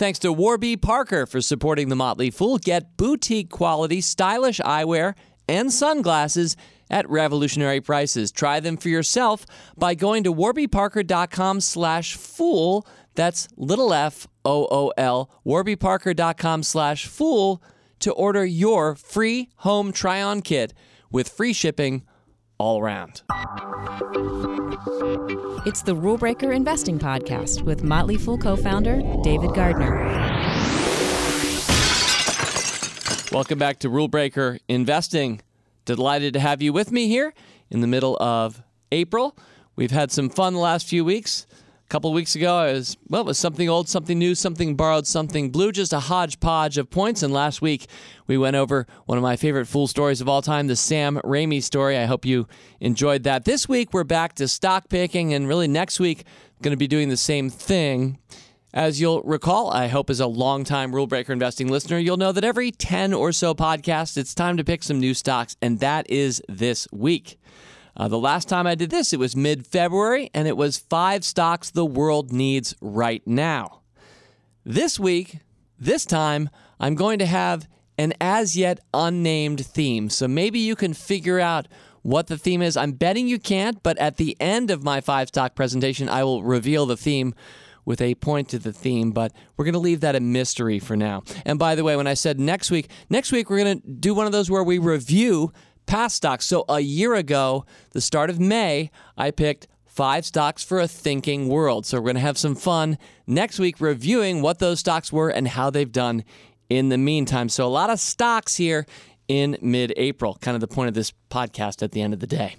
Thanks to Warby Parker for supporting The Motley Fool. Get boutique quality, stylish eyewear and sunglasses at revolutionary prices. Try them for yourself by going to warbyparker.com slash fool. That's little f o o l, warbyparker.com slash fool to order your free home try-on kit with free shipping all around. It's the Rule Breaker Investing Podcast with Motley Fool co founder David Gardner. Welcome back to Rule Breaker Investing. Delighted to have you with me here in the middle of April. We've had some fun the last few weeks. Couple weeks ago, I was, well, it was something old, something new, something borrowed, something blue, just a hodgepodge of points. And last week, we went over one of my favorite fool stories of all time, the Sam Ramey story. I hope you enjoyed that. This week, we're back to stock picking, and really next week, going to be doing the same thing. As you'll recall, I hope as a longtime rule breaker investing listener, you'll know that every 10 or so podcasts, it's time to pick some new stocks, and that is this week. Uh, the last time I did this, it was mid February, and it was five stocks the world needs right now. This week, this time, I'm going to have an as yet unnamed theme. So maybe you can figure out what the theme is. I'm betting you can't, but at the end of my five stock presentation, I will reveal the theme with a point to the theme, but we're going to leave that a mystery for now. And by the way, when I said next week, next week we're going to do one of those where we review past stocks. So a year ago, the start of May, I picked five stocks for a thinking world. So we're going to have some fun next week reviewing what those stocks were and how they've done in the meantime. So a lot of stocks here in mid April, kind of the point of this podcast at the end of the day.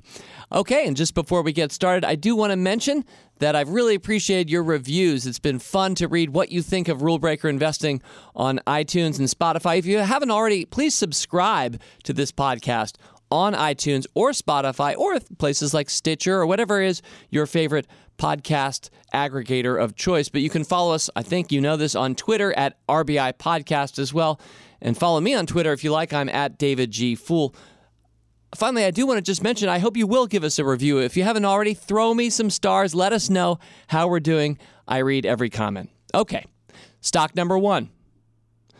Okay, and just before we get started, I do want to mention that I've really appreciated your reviews. It's been fun to read what you think of Rule Breaker Investing on iTunes and Spotify. If you haven't already, please subscribe to this podcast on iTunes or Spotify or places like Stitcher or whatever is your favorite podcast aggregator of choice. But you can follow us, I think you know this, on Twitter at RBI Podcast as well. And follow me on Twitter if you like. I'm at David G. Fool. Finally, I do want to just mention I hope you will give us a review. If you haven't already, throw me some stars. Let us know how we're doing. I read every comment. Okay, stock number one.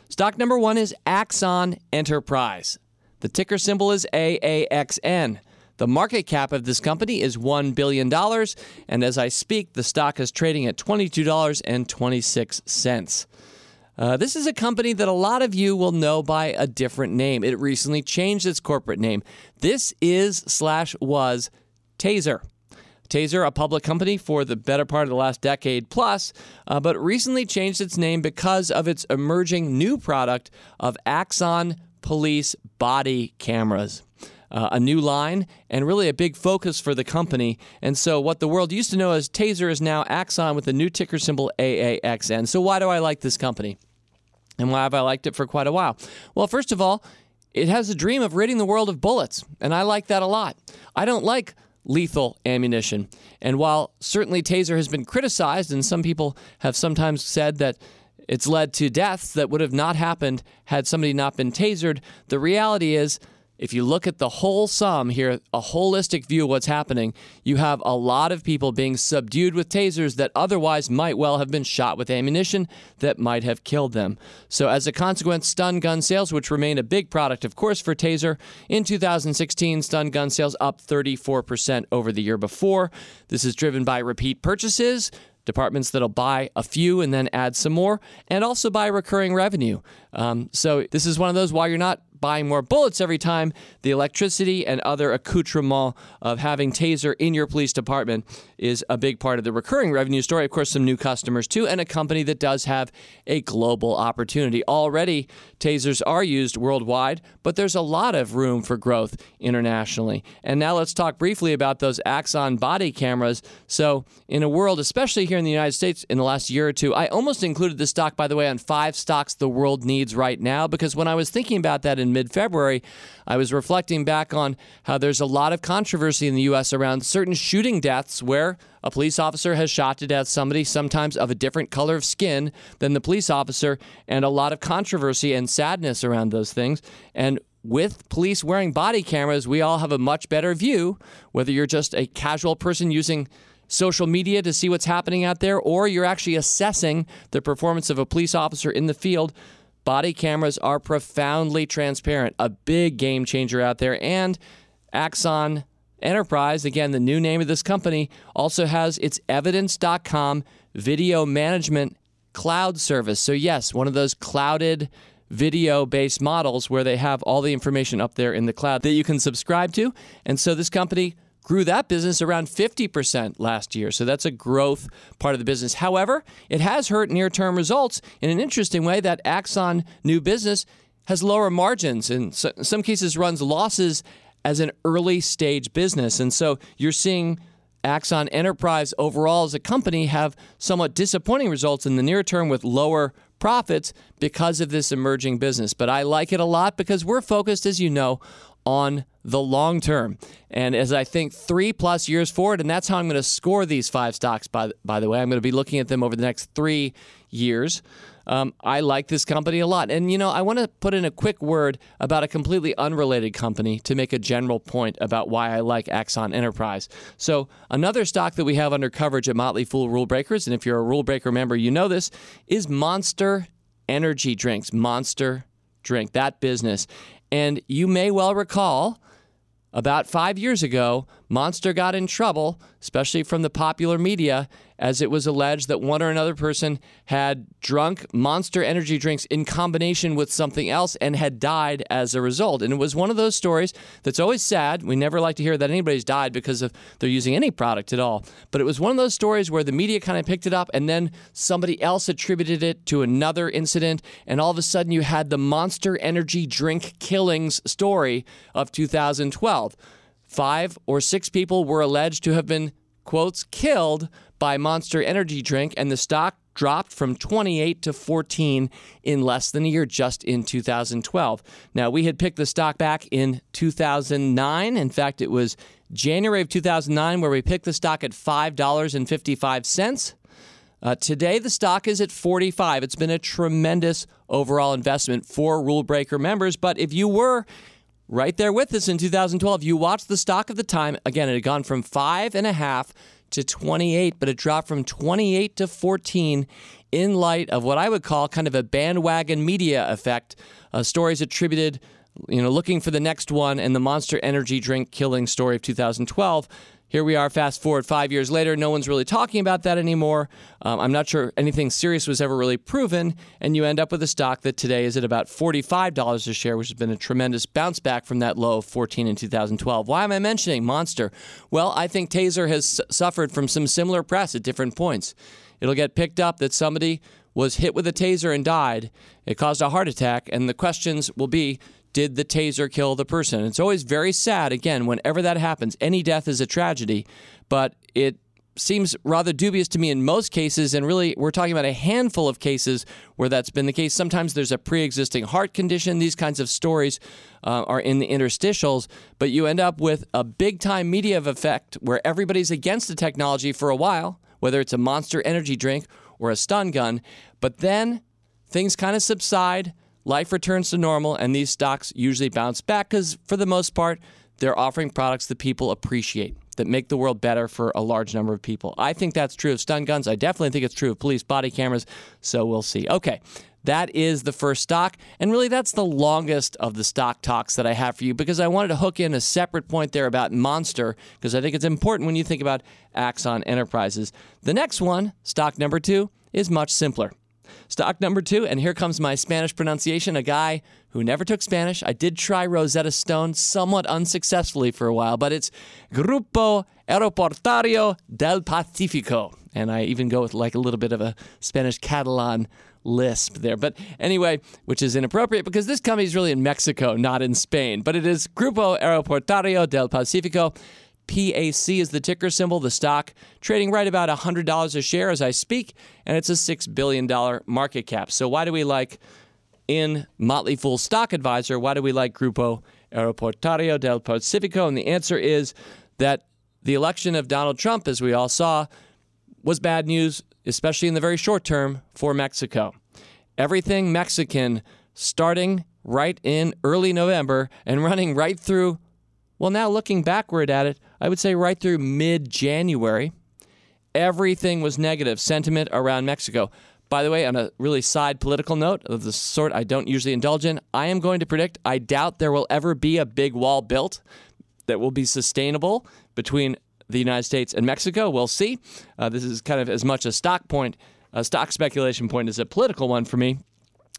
Stock number one is Axon Enterprise. The ticker symbol is AAXN. The market cap of this company is $1 billion, and as I speak, the stock is trading at $22.26. Uh, this is a company that a lot of you will know by a different name. It recently changed its corporate name. This is slash was Taser. Taser, a public company for the better part of the last decade plus, uh, but recently changed its name because of its emerging new product of Axon Police body cameras. Uh, a new line and really a big focus for the company. And so, what the world used to know as Taser is now Axon with the new ticker symbol AAXN. So, why do I like this company? And why have I liked it for quite a while? Well, first of all, it has a dream of ridding the world of bullets, and I like that a lot. I don't like lethal ammunition. And while certainly Taser has been criticized, and some people have sometimes said that it's led to deaths that would have not happened had somebody not been tasered, the reality is if you look at the whole sum here, a holistic view of what's happening, you have a lot of people being subdued with tasers that otherwise might well have been shot with ammunition that might have killed them. So, as a consequence, stun gun sales, which remain a big product, of course, for Taser, in 2016, stun gun sales up 34% over the year before. This is driven by repeat purchases, departments that'll buy a few and then add some more, and also by recurring revenue. Um, so this is one of those while you're not buying more bullets every time, the electricity and other accoutrement of having Taser in your police department is a big part of the recurring revenue story. Of course, some new customers too, and a company that does have a global opportunity. Already, Tasers are used worldwide, but there's a lot of room for growth internationally. And now let's talk briefly about those Axon body cameras. So, in a world, especially here in the United States, in the last year or two, I almost included this stock, by the way, on five stocks the world needs right now because when I was thinking about that in mid February, I was reflecting back on how there's a lot of controversy in the U.S. around certain shooting deaths where a police officer has shot to death somebody, sometimes of a different color of skin than the police officer, and a lot of controversy and sadness around those things. And with police wearing body cameras, we all have a much better view, whether you're just a casual person using social media to see what's happening out there, or you're actually assessing the performance of a police officer in the field, body cameras are profoundly transparent, a big game changer out there. And Axon Enterprise, again, the new name of this company, also has its evidence.com video management cloud service. So, yes, one of those clouded video based models where they have all the information up there in the cloud that you can subscribe to. And so, this company grew that business around 50% last year. So that's a growth part of the business. However, it has hurt near term results in an interesting way that Axon new business has lower margins and in some cases runs losses as an early stage business. And so you're seeing Axon Enterprise overall as a company have somewhat disappointing results in the near term with lower profits because of this emerging business. But I like it a lot because we're focused, as you know, on the long term. And as I think three plus years forward, and that's how I'm going to score these five stocks, by, by the way, I'm going to be looking at them over the next three years. Um, I like this company a lot. And, you know, I want to put in a quick word about a completely unrelated company to make a general point about why I like Axon Enterprise. So, another stock that we have under coverage at Motley Fool Rule Breakers, and if you're a Rule Breaker member, you know this, is Monster Energy Drinks. Monster Drink, that business. And you may well recall about five years ago, Monster got in trouble, especially from the popular media, as it was alleged that one or another person had drunk Monster energy drinks in combination with something else and had died as a result. And it was one of those stories that's always sad. We never like to hear that anybody's died because of they're using any product at all. But it was one of those stories where the media kind of picked it up and then somebody else attributed it to another incident. And all of a sudden, you had the Monster energy drink killings story of 2012. Five or six people were alleged to have been, quotes, killed by Monster Energy drink, and the stock dropped from 28 to 14 in less than a year just in 2012. Now, we had picked the stock back in 2009. In fact, it was January of 2009 where we picked the stock at $5.55. Uh, today, the stock is at 45. It's been a tremendous overall investment for Rule Breaker members. But if you were right there with us in 2012. You watched the stock of the time. Again, it had gone from five and a half to 28, but it dropped from 28 to 14 in light of what I would call kind of a bandwagon media effect. Uh, stories attributed, you know, looking for the next one, and the Monster Energy drink killing story of 2012 here we are, fast forward five years later. No one's really talking about that anymore. Um, I'm not sure anything serious was ever really proven. And you end up with a stock that today is at about $45 a share, which has been a tremendous bounce back from that low of 14 in 2012. Why am I mentioning Monster? Well, I think Taser has suffered from some similar press at different points. It'll get picked up that somebody was hit with a taser and died. It caused a heart attack. And the questions will be did the taser kill the person? It's always very sad, again, whenever that happens. Any death is a tragedy, but it seems rather dubious to me in most cases. And really, we're talking about a handful of cases where that's been the case. Sometimes there's a pre existing heart condition. These kinds of stories uh, are in the interstitials, but you end up with a big time media effect where everybody's against the technology for a while, whether it's a monster energy drink or a stun gun. But then things kind of subside life returns to normal, and these stocks usually bounce back because, for the most part, they're offering products that people appreciate, that make the world better for a large number of people. I think that's true of stun guns. I definitely think it's true of police body cameras, so we'll see. Okay. That is the first stock. And really, that's the longest of the stock talks that I have for you because I wanted to hook in a separate point there about Monster because I think it's important when you think about Axon Enterprises. The next one, stock number two, is much simpler. Stock number two, and here comes my Spanish pronunciation. A guy who never took Spanish. I did try Rosetta Stone somewhat unsuccessfully for a while, but it's Grupo Aeroportuario del Pacifico. And I even go with like a little bit of a Spanish Catalan lisp there. But anyway, which is inappropriate because this company is really in Mexico, not in Spain. But it is Grupo Aeroportuario del Pacifico. PAC is the ticker symbol. The stock trading right about $100 a share as I speak, and it's a $6 billion market cap. So, why do we like in Motley Fool Stock Advisor, why do we like Grupo Aeroportuario del Pacifico? And the answer is that the election of Donald Trump, as we all saw, was bad news, especially in the very short term for Mexico. Everything Mexican starting right in early November and running right through well, now looking backward at it, I would say right through mid January, everything was negative sentiment around Mexico. By the way, on a really side political note of the sort I don't usually indulge in, I am going to predict I doubt there will ever be a big wall built that will be sustainable between the United States and Mexico. We'll see. Uh, this is kind of as much a stock point, a stock speculation point as a political one for me.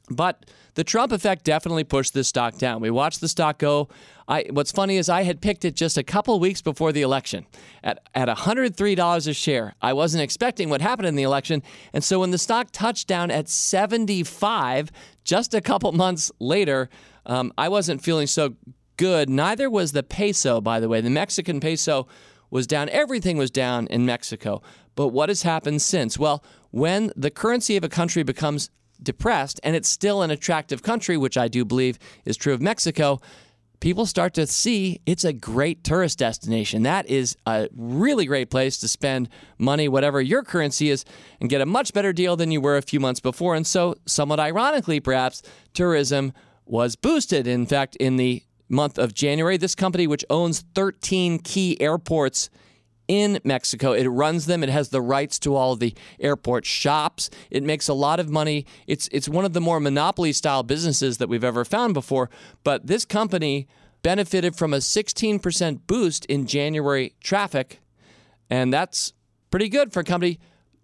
But the Trump effect definitely pushed this stock down. We watched the stock go. I, what's funny is I had picked it just a couple weeks before the election at, at $103 a share. I wasn't expecting what happened in the election. And so when the stock touched down at 75 just a couple months later, um, I wasn't feeling so good. Neither was the peso, by the way. The Mexican peso was down. Everything was down in Mexico. But what has happened since? Well, when the currency of a country becomes depressed and it's still an attractive country, which I do believe is true of Mexico, people start to see it's a great tourist destination. That is a really great place to spend money, whatever your currency is, and get a much better deal than you were a few months before. And so, somewhat ironically, perhaps, tourism was boosted. In fact, in the month of January, this company, which owns 13 key airports in Mexico. It runs them. It has the rights to all of the airport shops. It makes a lot of money. It's it's one of the more monopoly style businesses that we've ever found before. But this company benefited from a 16% boost in January traffic, and that's pretty good for a company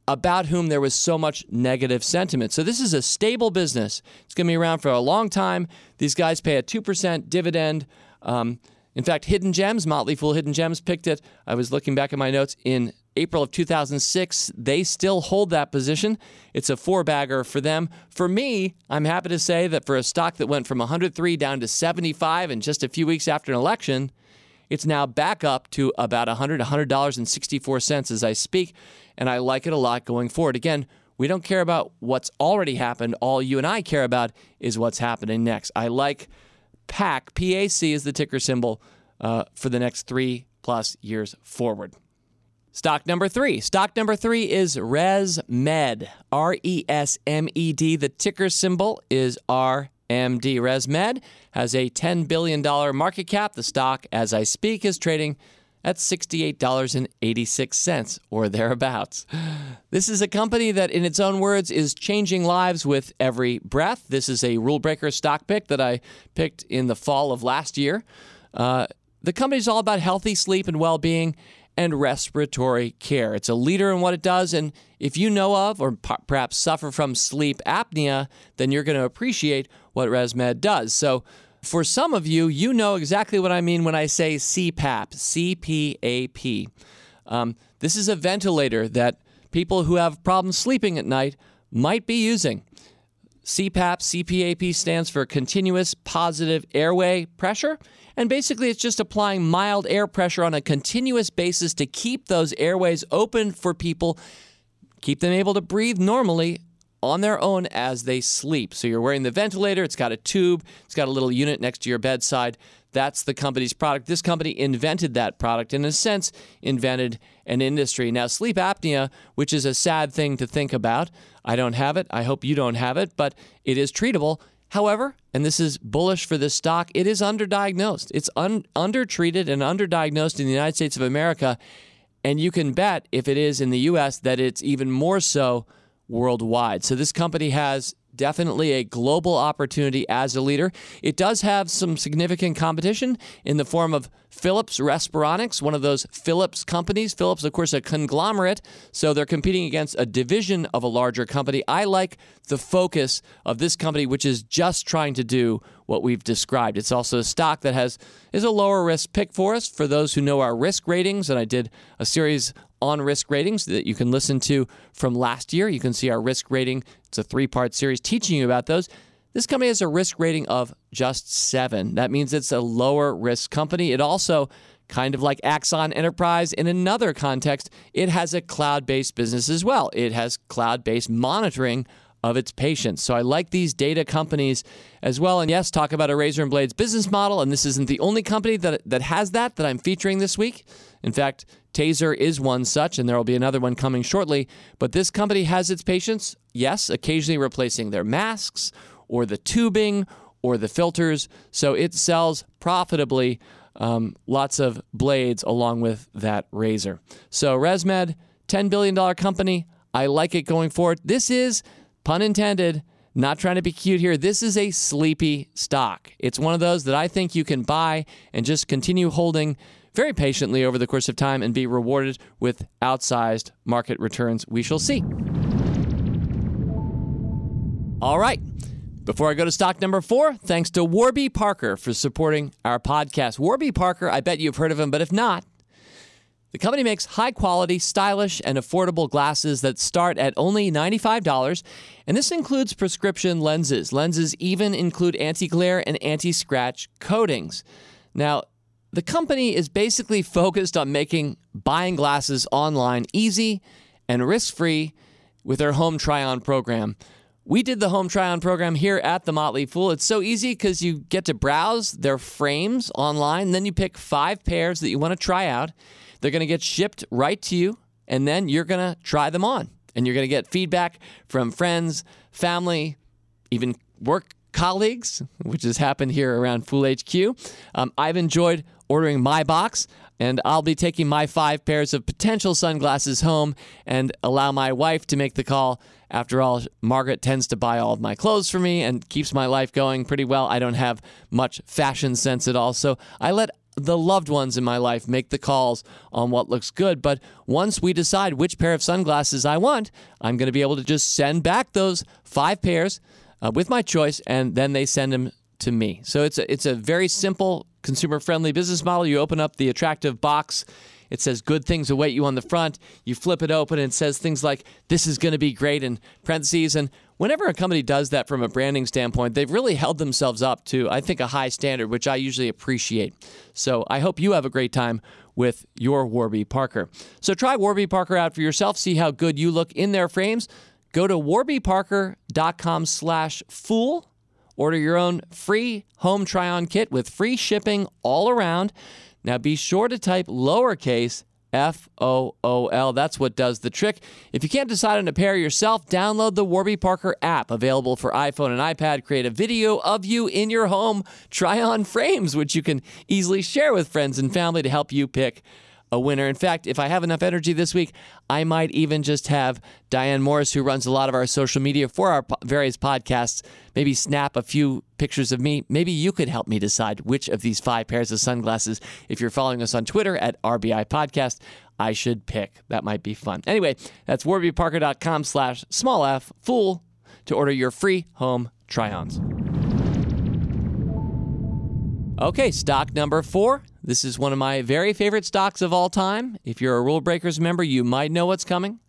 about whom there was so much negative sentiment. So this is a stable business. It's going to be around for a long time. These guys pay a 2% dividend. Um, in fact, Hidden Gems, Motley Fool Hidden Gems picked it. I was looking back at my notes in April of 2006. They still hold that position. It's a four bagger for them. For me, I'm happy to say that for a stock that went from 103 down to 75 in just a few weeks after an election, it's now back up to about $100, $100.64 as I speak, and I like it a lot going forward. Again, we don't care about what's already happened. All you and I care about is what's happening next. I like PAC, PAC is the ticker symbol uh, for the next three plus years forward. Stock number three. Stock number three is ResMed, R E S M E D. The ticker symbol is RMD. ResMed has a $10 billion market cap. The stock, as I speak, is trading at $68.86 or thereabouts. This is a company that, in its own words, is changing lives with every breath. This is a rule breaker stock pick that I picked in the fall of last year. Uh, the company is all about healthy sleep and well being and respiratory care. It's a leader in what it does. And if you know of or p- perhaps suffer from sleep apnea, then you're going to appreciate what ResMed does. So, for some of you, you know exactly what I mean when I say CPAP, CPAP. Um, this is a ventilator that people who have problems sleeping at night might be using. CPAP, CPAP stands for continuous positive airway pressure. And basically, it's just applying mild air pressure on a continuous basis to keep those airways open for people, keep them able to breathe normally on their own as they sleep. So you're wearing the ventilator, it's got a tube, it's got a little unit next to your bedside. That's the company's product. This company invented that product, in a sense, invented an industry. Now, sleep apnea, which is a sad thing to think about, I don't have it. I hope you don't have it, but it is treatable. However, and this is bullish for this stock, it is underdiagnosed. It's un- undertreated and underdiagnosed in the United States of America. And you can bet if it is in the US that it's even more so worldwide. So this company has definitely a global opportunity as a leader. It does have some significant competition in the form of Philips Respironics, one of those Philips companies. Philips, of course, a conglomerate, so they're competing against a division of a larger company. I like the focus of this company, which is just trying to do what we've described. It's also a stock that has is a lower risk pick for us for those who know our risk ratings. And I did a series on risk ratings that you can listen to from last year. You can see our risk rating. It's a three part series teaching you about those. This company has a risk rating of just seven. That means it's a lower risk company. It also, kind of like Axon Enterprise in another context, it has a cloud based business as well. It has cloud based monitoring of its patients. So I like these data companies as well. And yes, talk about a razor and blades business model. And this isn't the only company that, that has that that I'm featuring this week. In fact, Taser is one such, and there will be another one coming shortly. But this company has its patients, yes, occasionally replacing their masks or the tubing or the filters. So it sells profitably um, lots of blades along with that razor. So ResMed $10 billion company. I like it going forward. This is, pun intended, not trying to be cute here. This is a sleepy stock. It's one of those that I think you can buy and just continue holding very patiently over the course of time and be rewarded with outsized market returns. We shall see. All right. Before I go to stock number four, thanks to Warby Parker for supporting our podcast. Warby Parker, I bet you've heard of him, but if not, the company makes high quality, stylish, and affordable glasses that start at only $95. And this includes prescription lenses. Lenses even include anti glare and anti scratch coatings. Now, the company is basically focused on making buying glasses online easy and risk free with their home try on program. We did the home try on program here at the Motley Fool. It's so easy because you get to browse their frames online, then you pick five pairs that you want to try out. They're going to get shipped right to you, and then you're going to try them on. And you're going to get feedback from friends, family, even work colleagues, which has happened here around Fool HQ. Um, I've enjoyed ordering my box, and I'll be taking my five pairs of potential sunglasses home and allow my wife to make the call. After all, Margaret tends to buy all of my clothes for me and keeps my life going pretty well. I don't have much fashion sense at all, so I let the loved ones in my life make the calls on what looks good. But once we decide which pair of sunglasses I want, I'm going to be able to just send back those five pairs uh, with my choice, and then they send them to me. So it's a, it's a very simple consumer friendly business model. You open up the attractive box. It says good things await you on the front. You flip it open and it says things like, this is going to be great in parentheses. And whenever a company does that from a branding standpoint, they've really held themselves up to, I think, a high standard, which I usually appreciate. So I hope you have a great time with your Warby Parker. So try Warby Parker out for yourself. See how good you look in their frames. Go to warbyparker.com slash fool Order your own free home try on kit with free shipping all around. Now be sure to type lowercase F O O L. That's what does the trick. If you can't decide on a pair yourself, download the Warby Parker app available for iPhone and iPad. Create a video of you in your home try on frames, which you can easily share with friends and family to help you pick a winner. In fact, if I have enough energy this week, I might even just have Diane Morris, who runs a lot of our social media for our various podcasts, maybe snap a few pictures of me. Maybe you could help me decide which of these five pairs of sunglasses, if you're following us on Twitter at RBI Podcast, I should pick. That might be fun. Anyway, that's warbyparker.com slash small f fool to order your free home try-ons. Okay, stock number four. This is one of my very favorite stocks of all time. If you're a Rule Breakers member, you might know what's coming.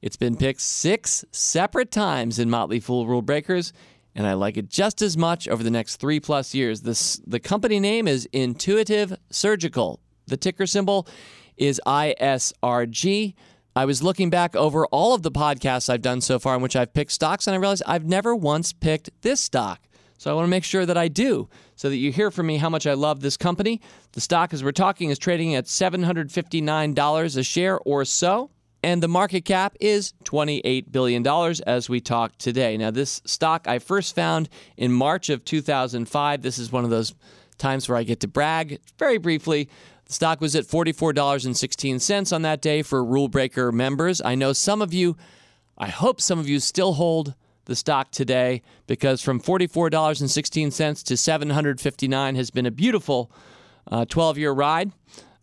It's been picked six separate times in Motley Fool Rule Breakers, and I like it just as much over the next three plus years. This, the company name is Intuitive Surgical. The ticker symbol is ISRG. I was looking back over all of the podcasts I've done so far in which I've picked stocks, and I realized I've never once picked this stock. So I want to make sure that I do so that you hear from me how much I love this company. The stock, as we're talking, is trading at $759 a share or so. And the market cap is $28 billion as we talk today. Now, this stock I first found in March of 2005. This is one of those times where I get to brag very briefly. The stock was at $44.16 on that day for Rule Breaker members. I know some of you, I hope some of you still hold the stock today because from $44.16 to $759 has been a beautiful 12 uh, year ride.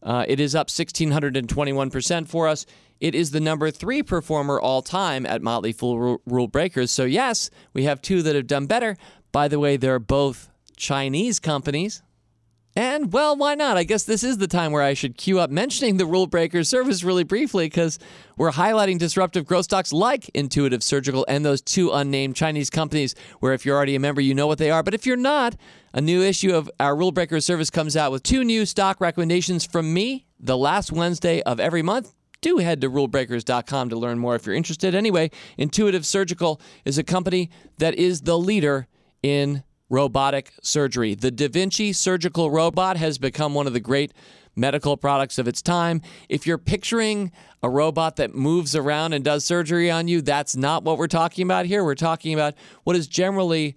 Uh, it is up 1,621% for us. It is the number three performer all time at Motley Fool Rule Breakers. So, yes, we have two that have done better. By the way, they're both Chinese companies. And, well, why not? I guess this is the time where I should queue up mentioning the Rule Breaker service really briefly because we're highlighting disruptive growth stocks like Intuitive Surgical and those two unnamed Chinese companies where if you're already a member, you know what they are. But if you're not, a new issue of our Rule Breaker service comes out with two new stock recommendations from me the last Wednesday of every month do head to rulebreakers.com to learn more if you're interested. Anyway, Intuitive Surgical is a company that is the leader in robotic surgery. The Da Vinci surgical robot has become one of the great medical products of its time. If you're picturing a robot that moves around and does surgery on you, that's not what we're talking about here. We're talking about what is generally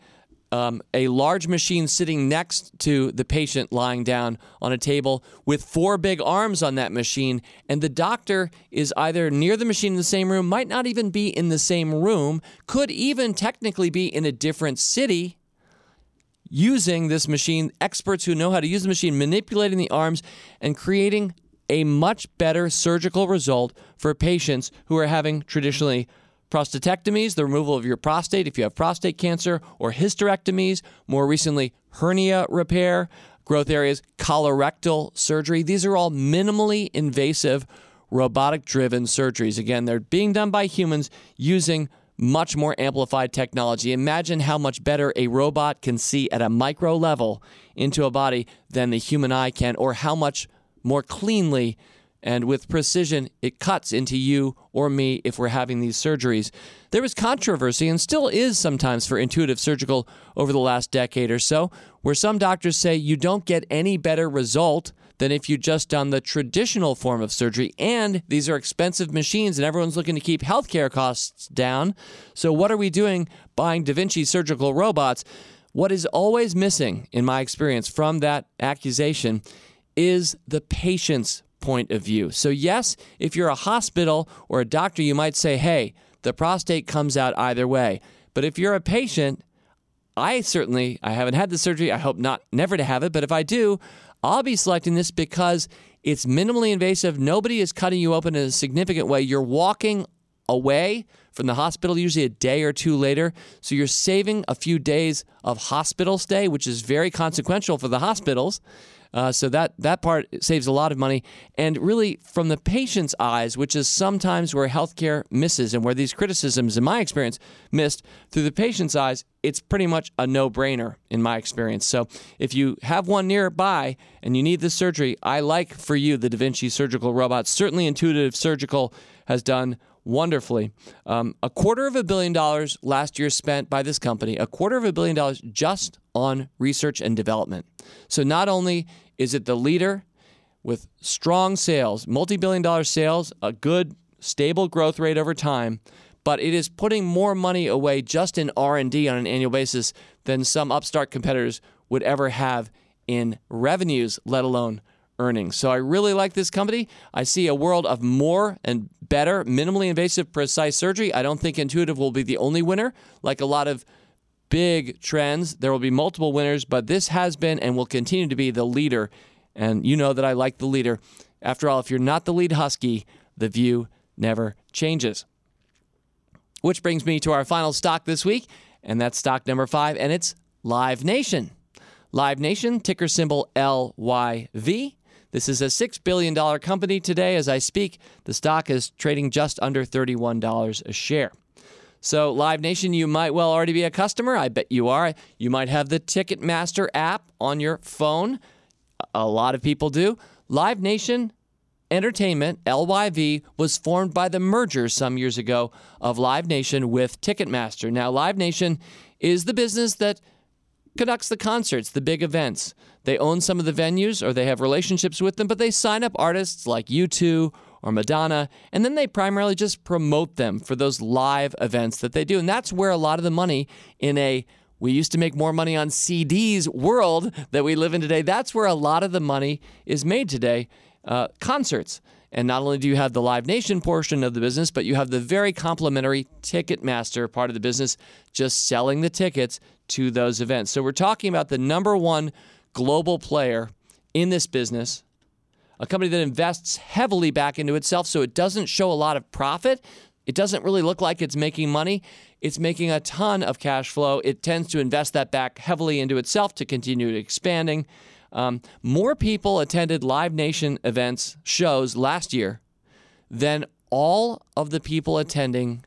um, a large machine sitting next to the patient lying down on a table with four big arms on that machine. And the doctor is either near the machine in the same room, might not even be in the same room, could even technically be in a different city using this machine, experts who know how to use the machine, manipulating the arms and creating a much better surgical result for patients who are having traditionally prostatectomies, the removal of your prostate if you have prostate cancer, or hysterectomies, more recently, hernia repair, growth areas, colorectal surgery. These are all minimally invasive, robotic driven surgeries. Again, they're being done by humans using much more amplified technology. Imagine how much better a robot can see at a micro level into a body than the human eye can, or how much more cleanly and with precision it cuts into you or me if we're having these surgeries. There was controversy and still is sometimes for intuitive surgical over the last decade or so, where some doctors say you don't get any better result than if you just done the traditional form of surgery. And these are expensive machines, and everyone's looking to keep healthcare costs down. So, what are we doing buying Da Vinci surgical robots? What is always missing, in my experience, from that accusation is the patient's point of view. So, yes, if you're a hospital or a doctor, you might say, hey, the prostate comes out either way. But if you're a patient, I certainly I haven't had the surgery. I hope not never to have it, but if I do, I'll be selecting this because it's minimally invasive. Nobody is cutting you open in a significant way. You're walking away from the hospital usually a day or two later. So you're saving a few days of hospital stay, which is very consequential for the hospitals. Uh, so that that part saves a lot of money, and really from the patient's eyes, which is sometimes where healthcare misses, and where these criticisms, in my experience, missed through the patient's eyes, it's pretty much a no-brainer in my experience. So if you have one nearby and you need this surgery, I like for you the Da Vinci surgical robot. Certainly, Intuitive Surgical has done wonderfully. Um, a quarter of a billion dollars last year spent by this company, a quarter of a billion dollars just on research and development. So not only is it the leader with strong sales, multi-billion dollar sales, a good stable growth rate over time, but it is putting more money away just in R&D on an annual basis than some upstart competitors would ever have in revenues, let alone earnings. So I really like this company. I see a world of more and better minimally invasive precise surgery. I don't think Intuitive will be the only winner like a lot of big trends. There will be multiple winners, but this has been and will continue to be the leader. And you know that I like the leader. After all, if you're not the lead husky, the view never changes. Which brings me to our final stock this week, and that's stock number five, and it's Live Nation. Live Nation, ticker symbol LYV. This is a $6 billion company today. As I speak, the stock is trading just under $31 a share. So, Live Nation, you might well already be a customer. I bet you are. You might have the Ticketmaster app on your phone. A lot of people do. Live Nation Entertainment, LYV, was formed by the merger some years ago of Live Nation with Ticketmaster. Now, Live Nation is the business that conducts the concerts, the big events. They own some of the venues or they have relationships with them, but they sign up artists like U2 or Madonna, and then they primarily just promote them for those live events that they do. And that's where a lot of the money in a we used to make more money on CDs world that we live in today. That's where a lot of the money is made today. Uh, concerts. And not only do you have the Live Nation portion of the business, but you have the very complementary Ticketmaster part of the business, just selling the tickets to those events. So we're talking about the number one global player in this business a company that invests heavily back into itself so it doesn't show a lot of profit. It doesn't really look like it's making money. It's making a ton of cash flow. It tends to invest that back heavily into itself to continue expanding. Um, more people attended Live Nation events, shows last year than all of the people attending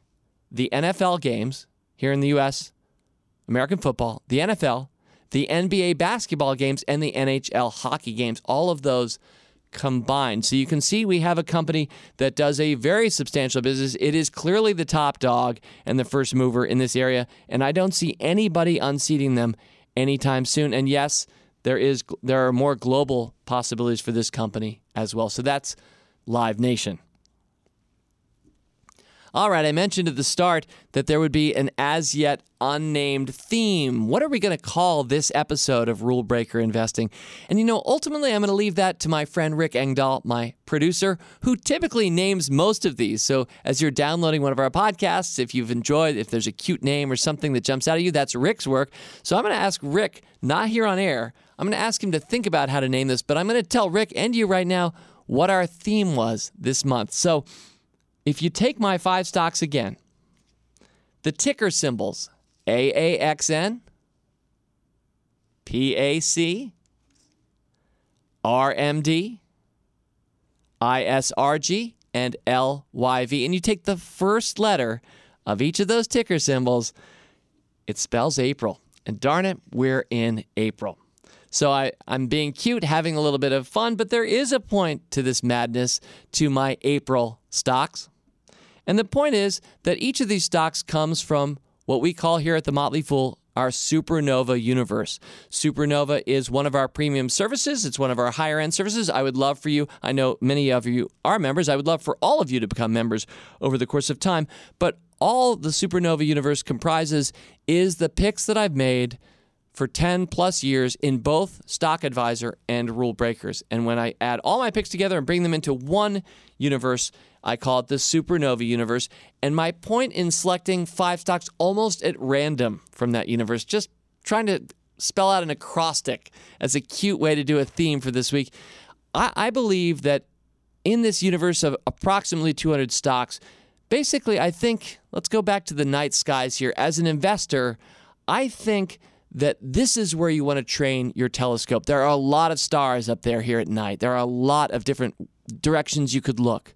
the NFL games here in the U.S., American football, the NFL, the NBA basketball games, and the NHL hockey games. All of those combined. So you can see we have a company that does a very substantial business. It is clearly the top dog and the first mover in this area, and I don't see anybody unseating them anytime soon. And yes, there is there are more global possibilities for this company as well. So that's Live Nation. All right, I mentioned at the start that there would be an as yet unnamed theme. What are we going to call this episode of Rule Breaker Investing? And you know, ultimately, I'm going to leave that to my friend Rick Engdahl, my producer, who typically names most of these. So as you're downloading one of our podcasts, if you've enjoyed, if there's a cute name or something that jumps out at you, that's Rick's work. So I'm going to ask Rick, not here on air, I'm going to ask him to think about how to name this, but I'm going to tell Rick and you right now what our theme was this month. So if you take my five stocks again, the ticker symbols AAXN, PAC, RMD, ISRG, and LYV, and you take the first letter of each of those ticker symbols, it spells April. And darn it, we're in April. So I, I'm being cute, having a little bit of fun, but there is a point to this madness to my April stocks. And the point is that each of these stocks comes from what we call here at the Motley Fool our Supernova universe. Supernova is one of our premium services. It's one of our higher end services. I would love for you, I know many of you are members. I would love for all of you to become members over the course of time. But all the Supernova universe comprises is the picks that I've made for 10 plus years in both Stock Advisor and Rule Breakers. And when I add all my picks together and bring them into one universe, I call it the Supernova universe. And my point in selecting five stocks almost at random from that universe, just trying to spell out an acrostic as a cute way to do a theme for this week, I, I believe that in this universe of approximately 200 stocks, basically, I think, let's go back to the night skies here. As an investor, I think that this is where you want to train your telescope. There are a lot of stars up there here at night. There are a lot of different directions you could look.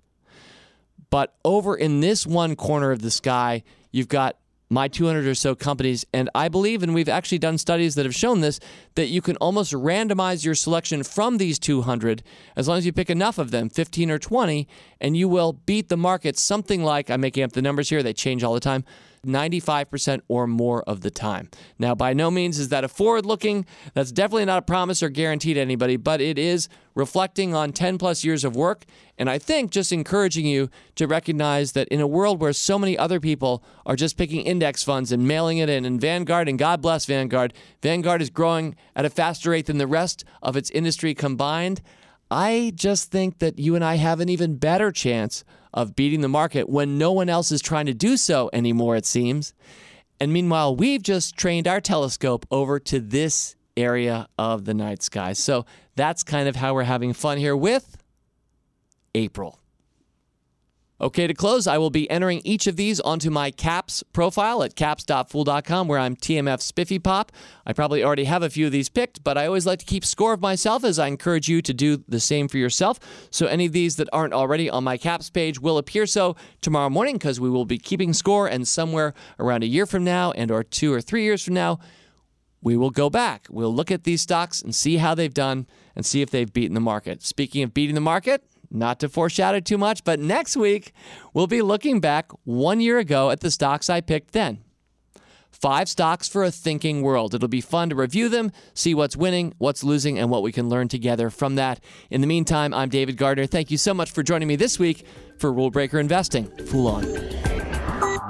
But over in this one corner of the sky, you've got my 200 or so companies. And I believe, and we've actually done studies that have shown this, that you can almost randomize your selection from these 200 as long as you pick enough of them, 15 or 20, and you will beat the market something like, I'm making up the numbers here, they change all the time, 95% or more of the time. Now, by no means is that a forward looking, that's definitely not a promise or guarantee to anybody, but it is reflecting on 10 plus years of work. And I think just encouraging you to recognize that in a world where so many other people are just picking index funds and mailing it in, and Vanguard, and God bless Vanguard, Vanguard is growing at a faster rate than the rest of its industry combined. I just think that you and I have an even better chance of beating the market when no one else is trying to do so anymore, it seems. And meanwhile, we've just trained our telescope over to this area of the night sky. So that's kind of how we're having fun here with April. Okay, to close, I will be entering each of these onto my CAPS profile at caps.fool.com where I'm TMF Spiffy Pop. I probably already have a few of these picked, but I always like to keep score of myself as I encourage you to do the same for yourself. So any of these that aren't already on my CAPS page will appear so tomorrow morning because we will be keeping score and somewhere around a year from now and or 2 or 3 years from now, we will go back. We'll look at these stocks and see how they've done and see if they've beaten the market. Speaking of beating the market, not to foreshadow too much, but next week we'll be looking back one year ago at the stocks I picked then. Five stocks for a thinking world. It'll be fun to review them, see what's winning, what's losing, and what we can learn together from that. In the meantime, I'm David Gardner. Thank you so much for joining me this week for Rule Breaker Investing. Fool on.